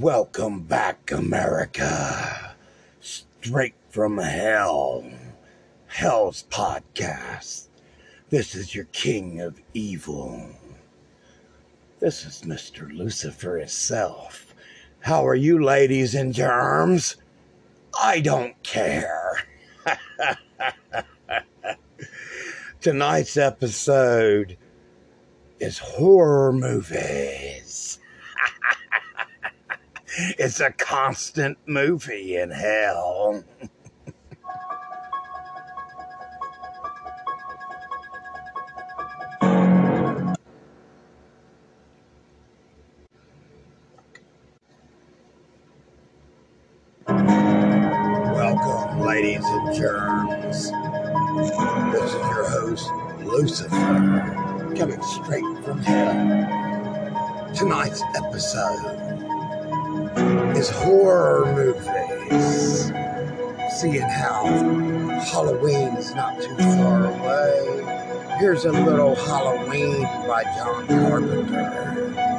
Welcome back, America. Straight from hell. Hell's podcast. This is your king of evil. This is Mr. Lucifer himself. How are you, ladies and germs? I don't care. Tonight's episode is horror movies. It's a constant movie in hell. Welcome, ladies and germs. This is your host, Lucifer, coming straight from hell. Tonight's episode is horror movies. Seeing how Halloween's not too far away, here's a little Halloween by John Carpenter.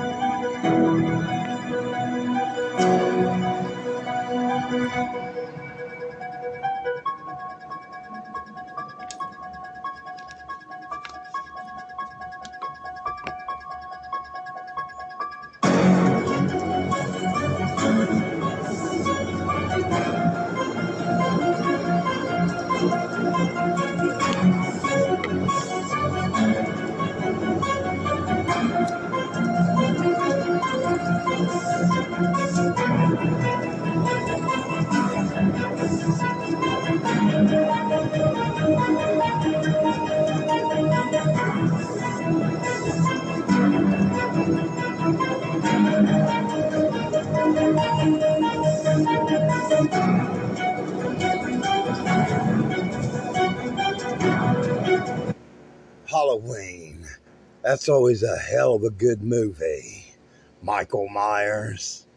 That's always a hell of a good movie. Michael Myers,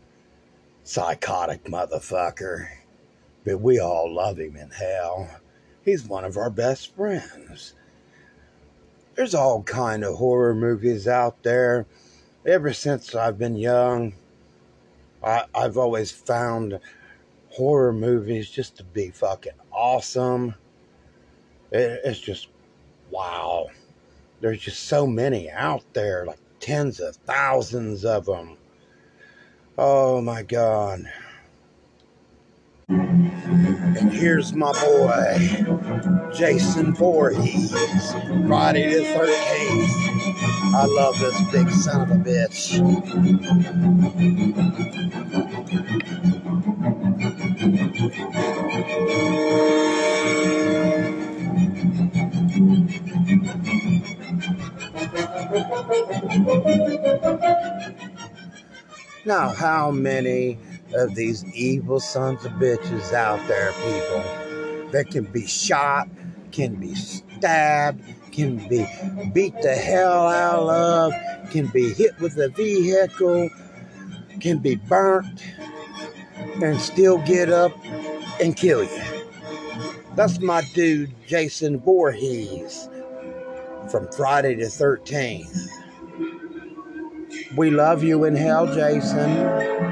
psychotic motherfucker. But we all love him in hell. He's one of our best friends. There's all kind of horror movies out there. Ever since I've been young, I, I've always found horror movies just to be fucking awesome. It, it's just wow. There's just so many out there, like tens of thousands of them. Oh my God. And here's my boy, Jason Voorhees, Friday the 13th. I love this big son of a bitch. Now, how many of these evil sons of bitches out there, people, that can be shot, can be stabbed, can be beat the hell out of, can be hit with a vehicle, can be burnt, and still get up and kill you? That's my dude, Jason Voorhees, from Friday the 13th. We love you in hell, Jason.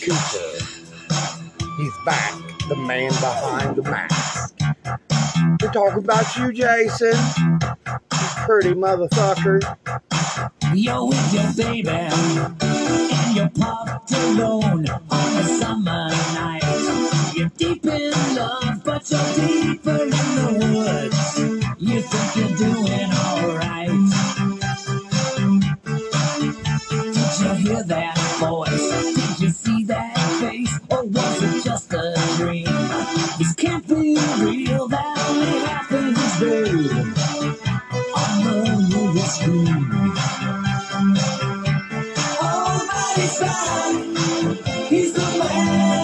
Cooper. He's back, the man behind the mask. We're talking about you, Jason. You pretty motherfucker. You're with your baby and you're parked alone on a summer night. You're deep in love, but you're deeper in the woods. You think you're doing alright. Did you hear that my son, he's the man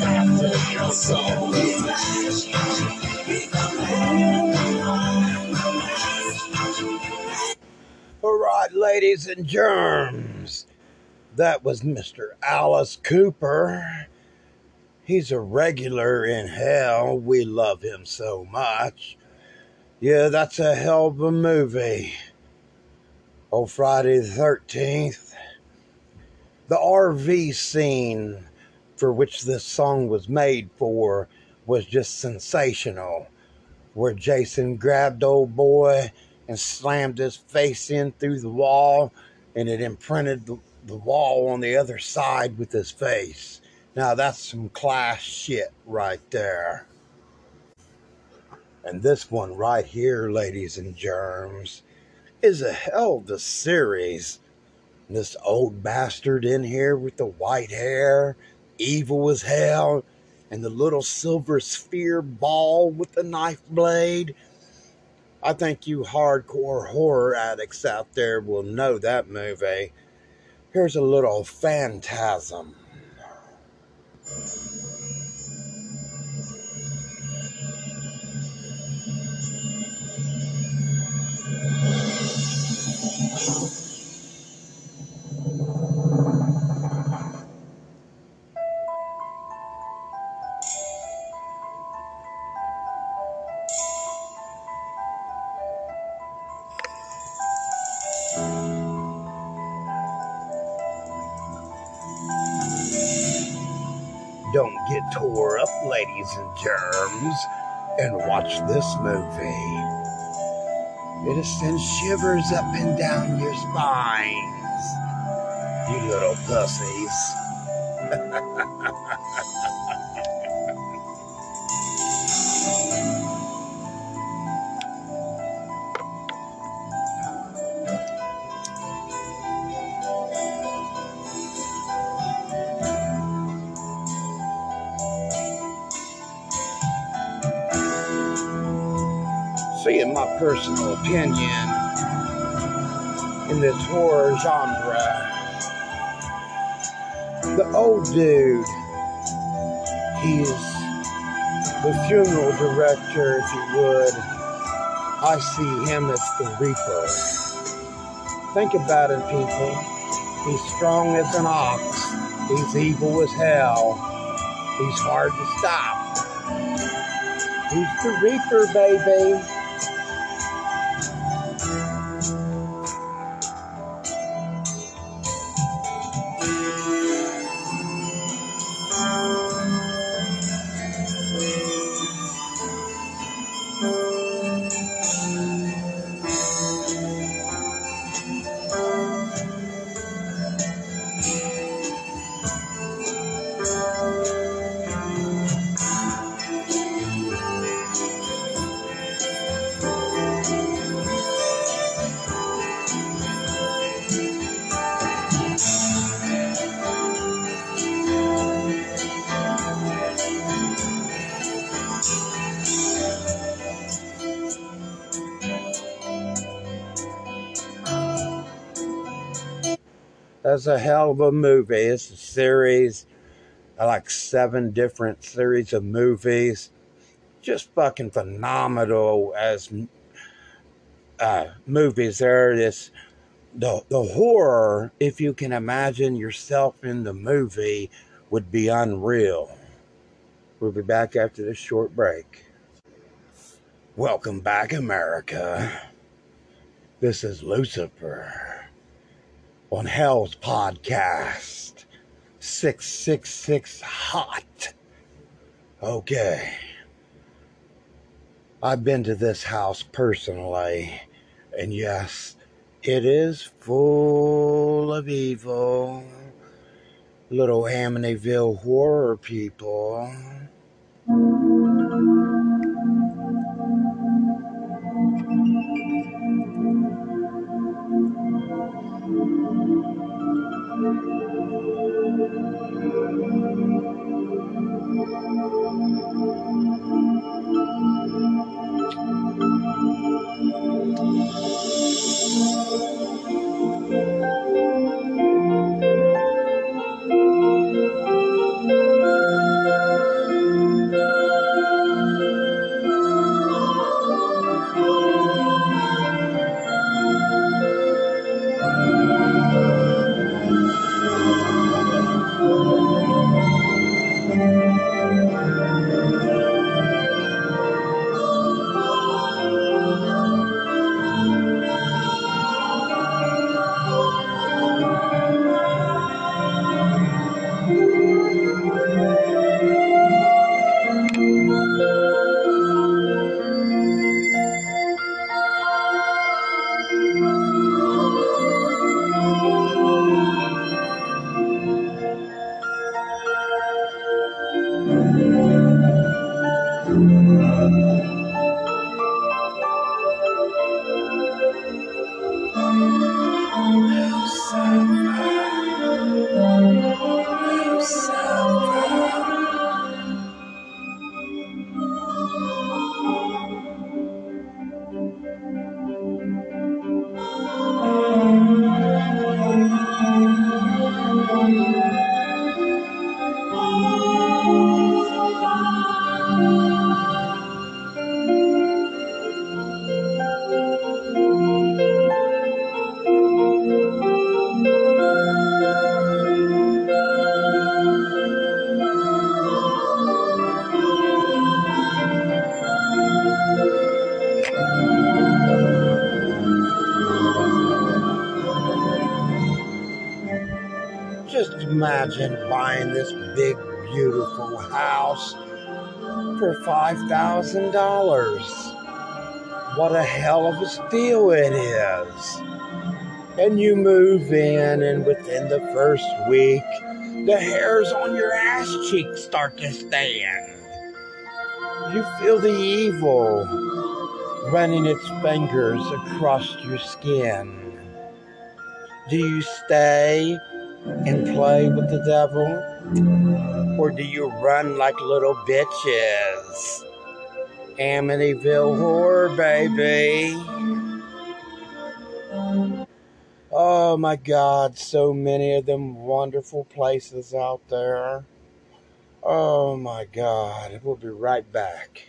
after your soul. All right, ladies and germs. That was Mr. Alice Cooper. He's a regular in hell. We love him so much. Yeah, that's a hell of a movie. Oh, Friday the 13th. The RV scene for which this song was made for was just sensational. Where Jason grabbed old boy and slammed his face in through the wall and it imprinted the, the wall on the other side with his face. Now that's some class shit right there. And this one right here, ladies and germs, is a hell of a series. This old bastard in here with the white hair, evil as hell, and the little silver sphere ball with the knife blade. I think you hardcore horror addicts out there will know that movie. Here's a little phantasm. Ladies and germs, and watch this movie. It'll send shivers up and down your spines. You little pussies. Opinion, in this horror genre, the old dude, he's the funeral director, if you would. I see him as the Reaper. Think about it, people. He's strong as an ox. He's evil as hell. He's hard to stop. He's the Reaper, baby? That's a hell of a movie. It's a series, like seven different series of movies. Just fucking phenomenal as uh, movies. There, this the the horror. If you can imagine yourself in the movie, would be unreal. We'll be back after this short break. Welcome back, America. This is Lucifer on Hell's podcast. 666 Hot. Okay. I've been to this house personally, and yes, it is full of evil. Little Amityville horror people. $5,000. What a hell of a steal it is. And you move in, and within the first week, the hairs on your ass cheeks start to stand. You feel the evil running its fingers across your skin. Do you stay and play with the devil? Or do you run like little bitches? Amityville horror, baby. Oh my God, so many of them wonderful places out there. Oh my God, we'll be right back.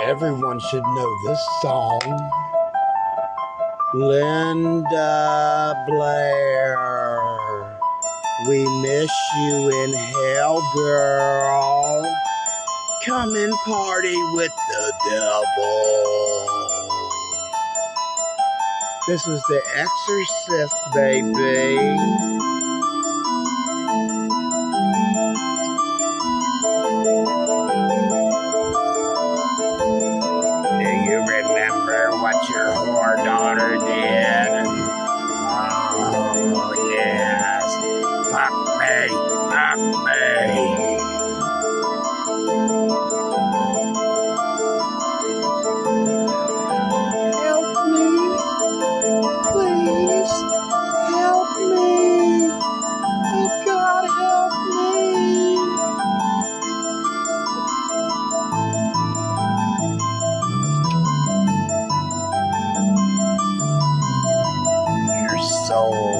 Everyone should know this song. Linda Blair. We miss you in hell, girl. Come and party with the devil. This was The Exorcist, baby. Your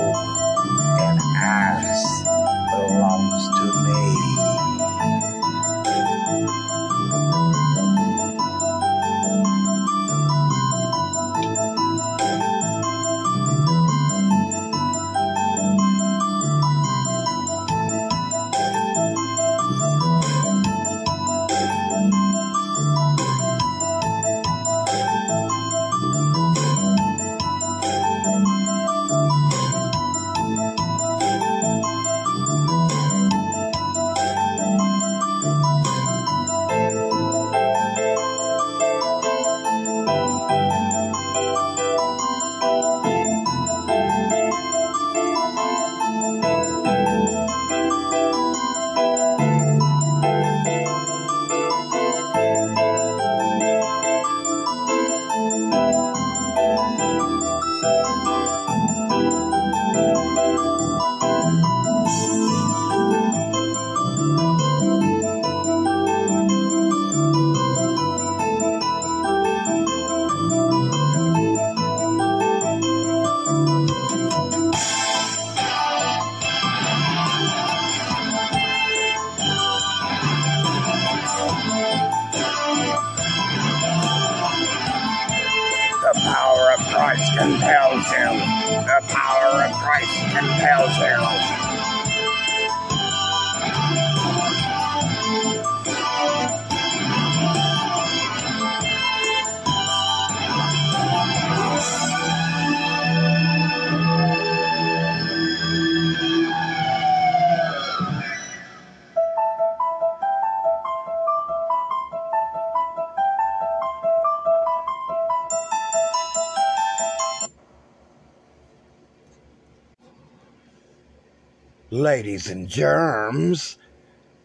Ladies and germs,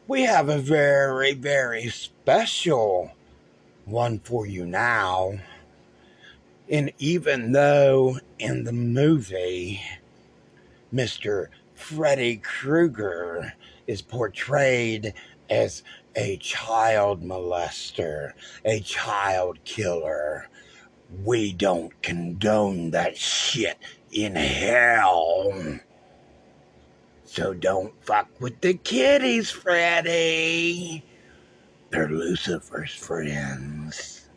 we have a very, very special one for you now. And even though in the movie, Mr. Freddy Krueger is portrayed as a child molester, a child killer, we don't condone that shit in hell. So don't fuck with the kitties, Freddy. They're Lucifer's friends.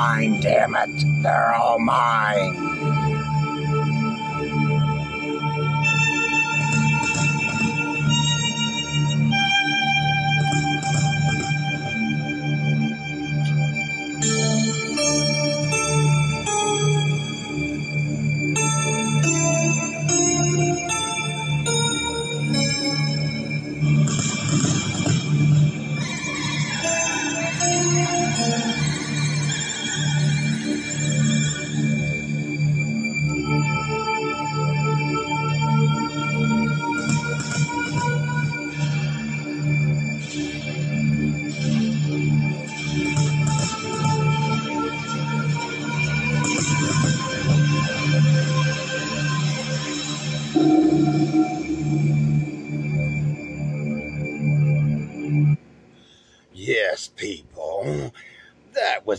Mine, damn it. They're all mine.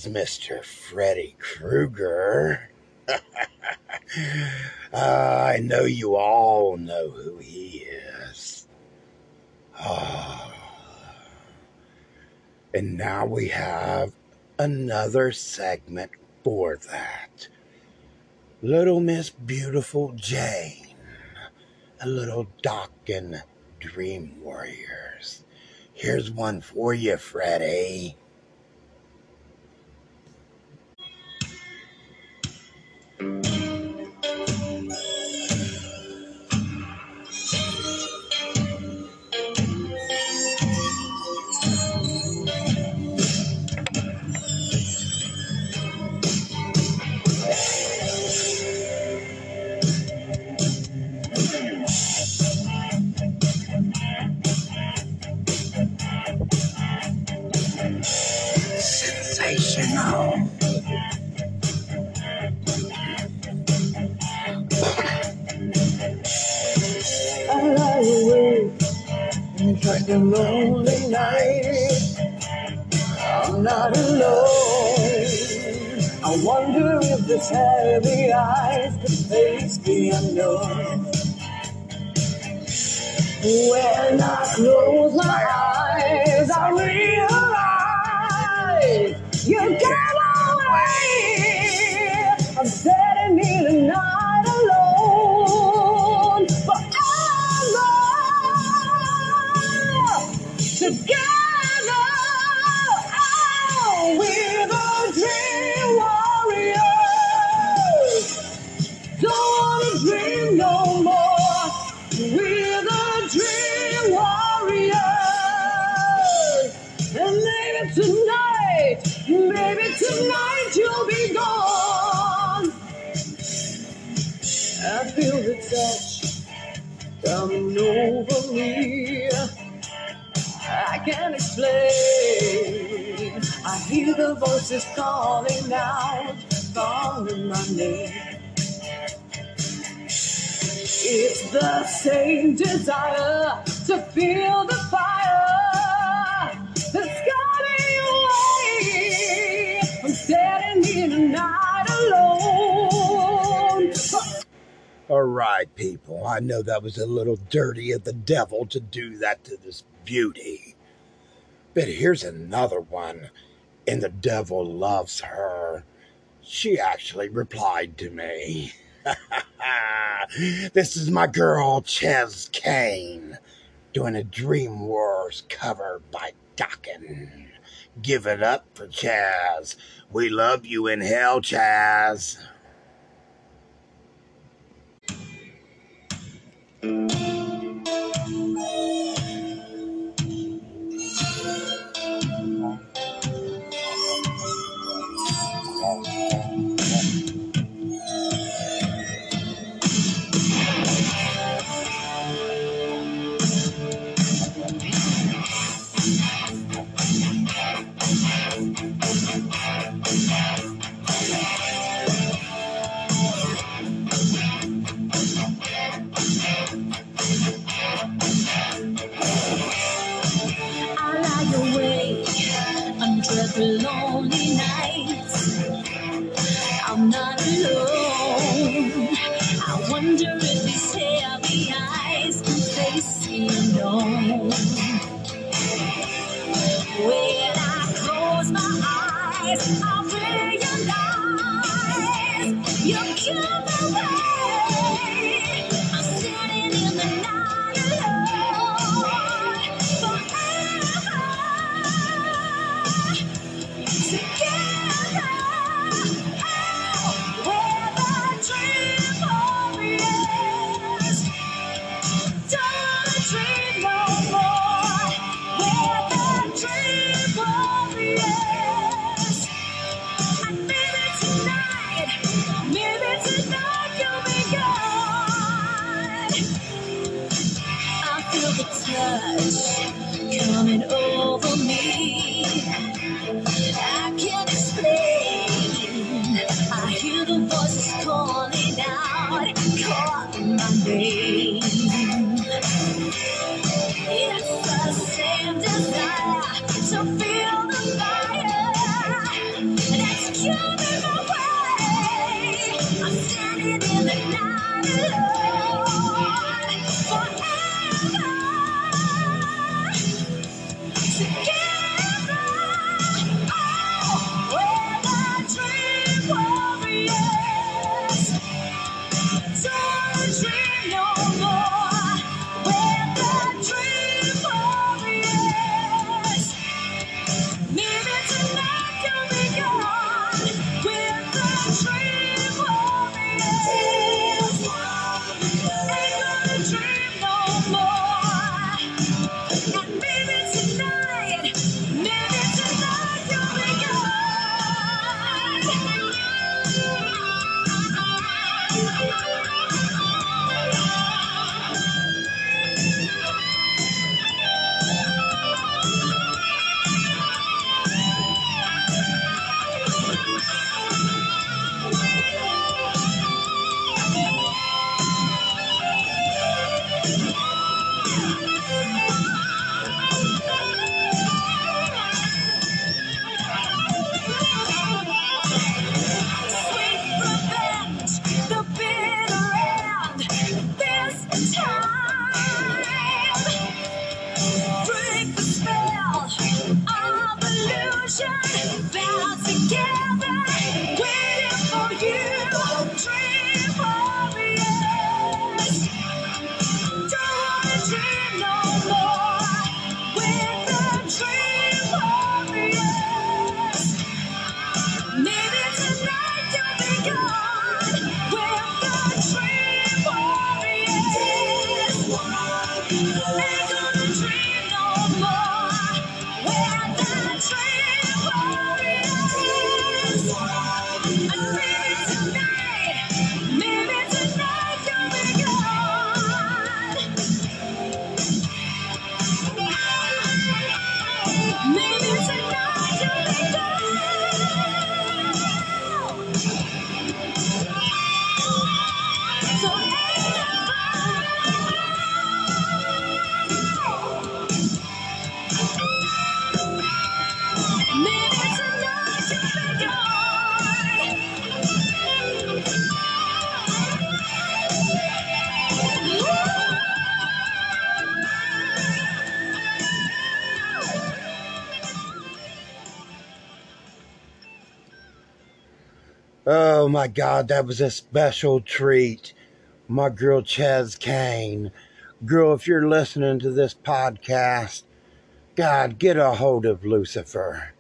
Was Mr. Freddy Krueger. uh, I know you all know who he is. Oh. And now we have another segment for that. Little Miss Beautiful Jane, a little Doc and Dream Warriors. Here's one for you, Freddy. Sensational. The voices calling out, calling my name. It's the same desire to feel the fire that's me away. I'm standing in the night alone. All right, people. I know that was a little dirty of the devil to do that to this beauty. But here's another one. And the devil loves her. She actually replied to me. this is my girl, Ches Kane, doing a Dream Warriors cover by Dokken. Give it up for Chaz. We love you in hell, Chaz. Break the spell of illusion. Bound together, Oh my God, that was a special treat. My girl Chaz Kane. Girl, if you're listening to this podcast, God, get a hold of Lucifer.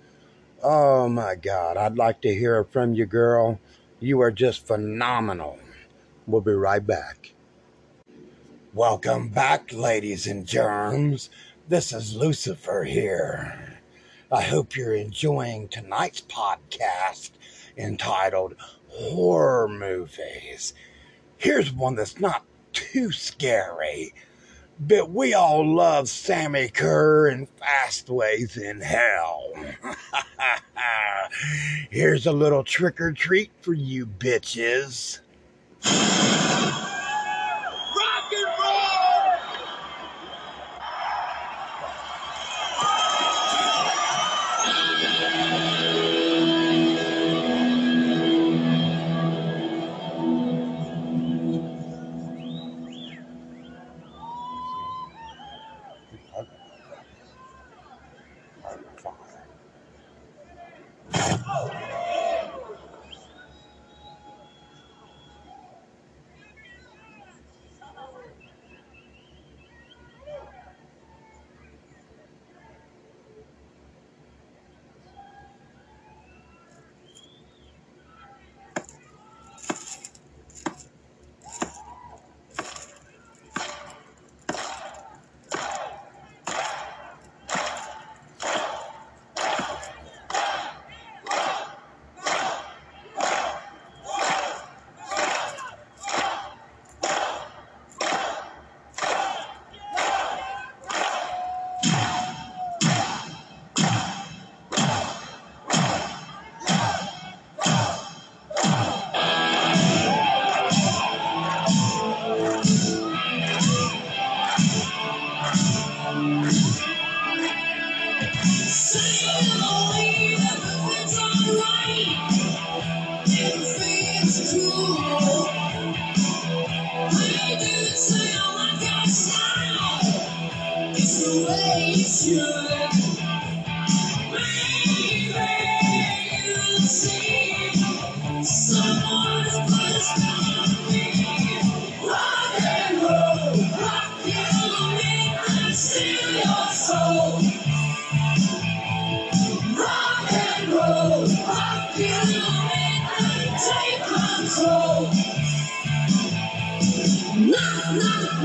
Oh my God, I'd like to hear from you, girl. You are just phenomenal. We'll be right back. Welcome back, ladies and germs. This is Lucifer here. I hope you're enjoying tonight's podcast entitled Horror Movies. Here's one that's not too scary, but we all love Sammi Curr and Fastways in Hell. Here's a little trick or treat for you bitches.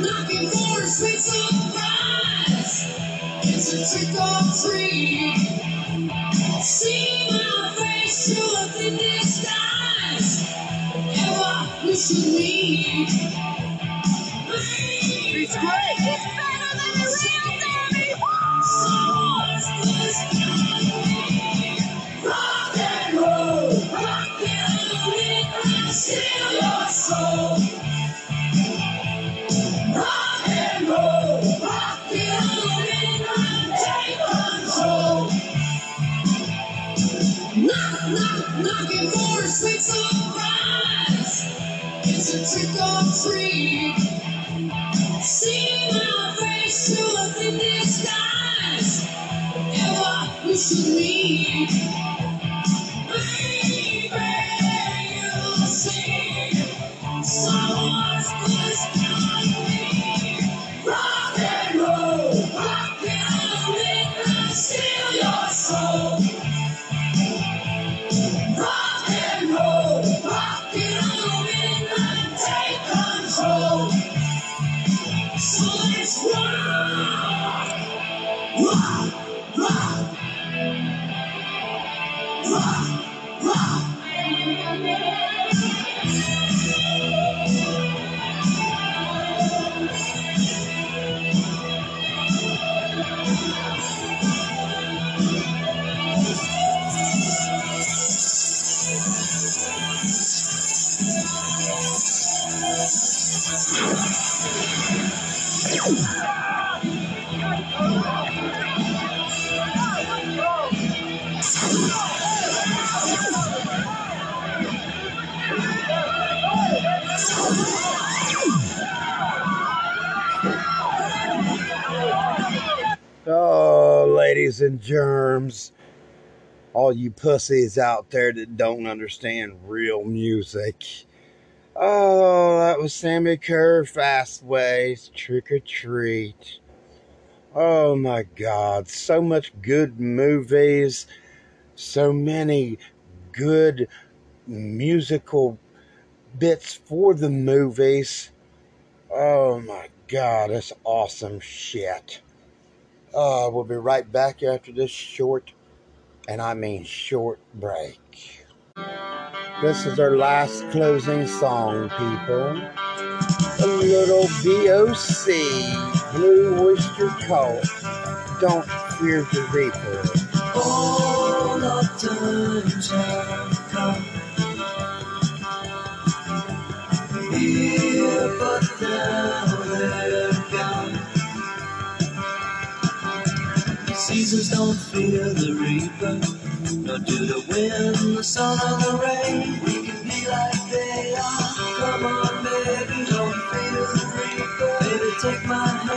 Knocking for a sweet surprise. A trick or treat. See my face, you look in disguise. And what we great. Should need. Ladies and germs, all you pussies out there that don't understand real music. Oh, that was Sammi Curr, Fastways, Trick or Treat. Oh my God, so much good movies, so many good musical bits for the movies. Oh my God, that's awesome shit. Uh, we'll be right back after this short, and I mean short break. This is our last closing song, people. A little BOC, Blue Oyster Cult. Don't fear the Reaper. All of times have come. Here, but now they're Seasons don't fear the reaper, nor do the wind, the sun, or the rain. We can be like they are. Come on, baby, don't fear the reaper. Baby, take my hand,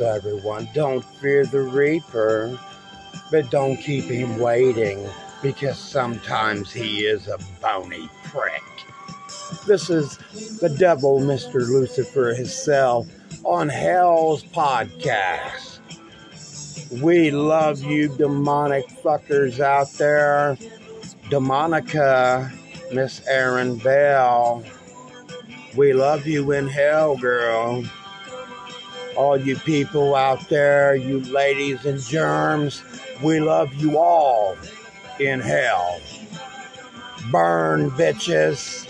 Everyone, don't fear the Reaper, but don't keep him waiting because sometimes he is a bony prick. This is the devil, Mr. Lucifer himself, on Hell's podcast. We love you, demonic fuckers out there. Demonica, Miss Aaron Bell. We love you in hell, girl. All you people out there, you ladies and germs, we love you all in hell. Burn, bitches.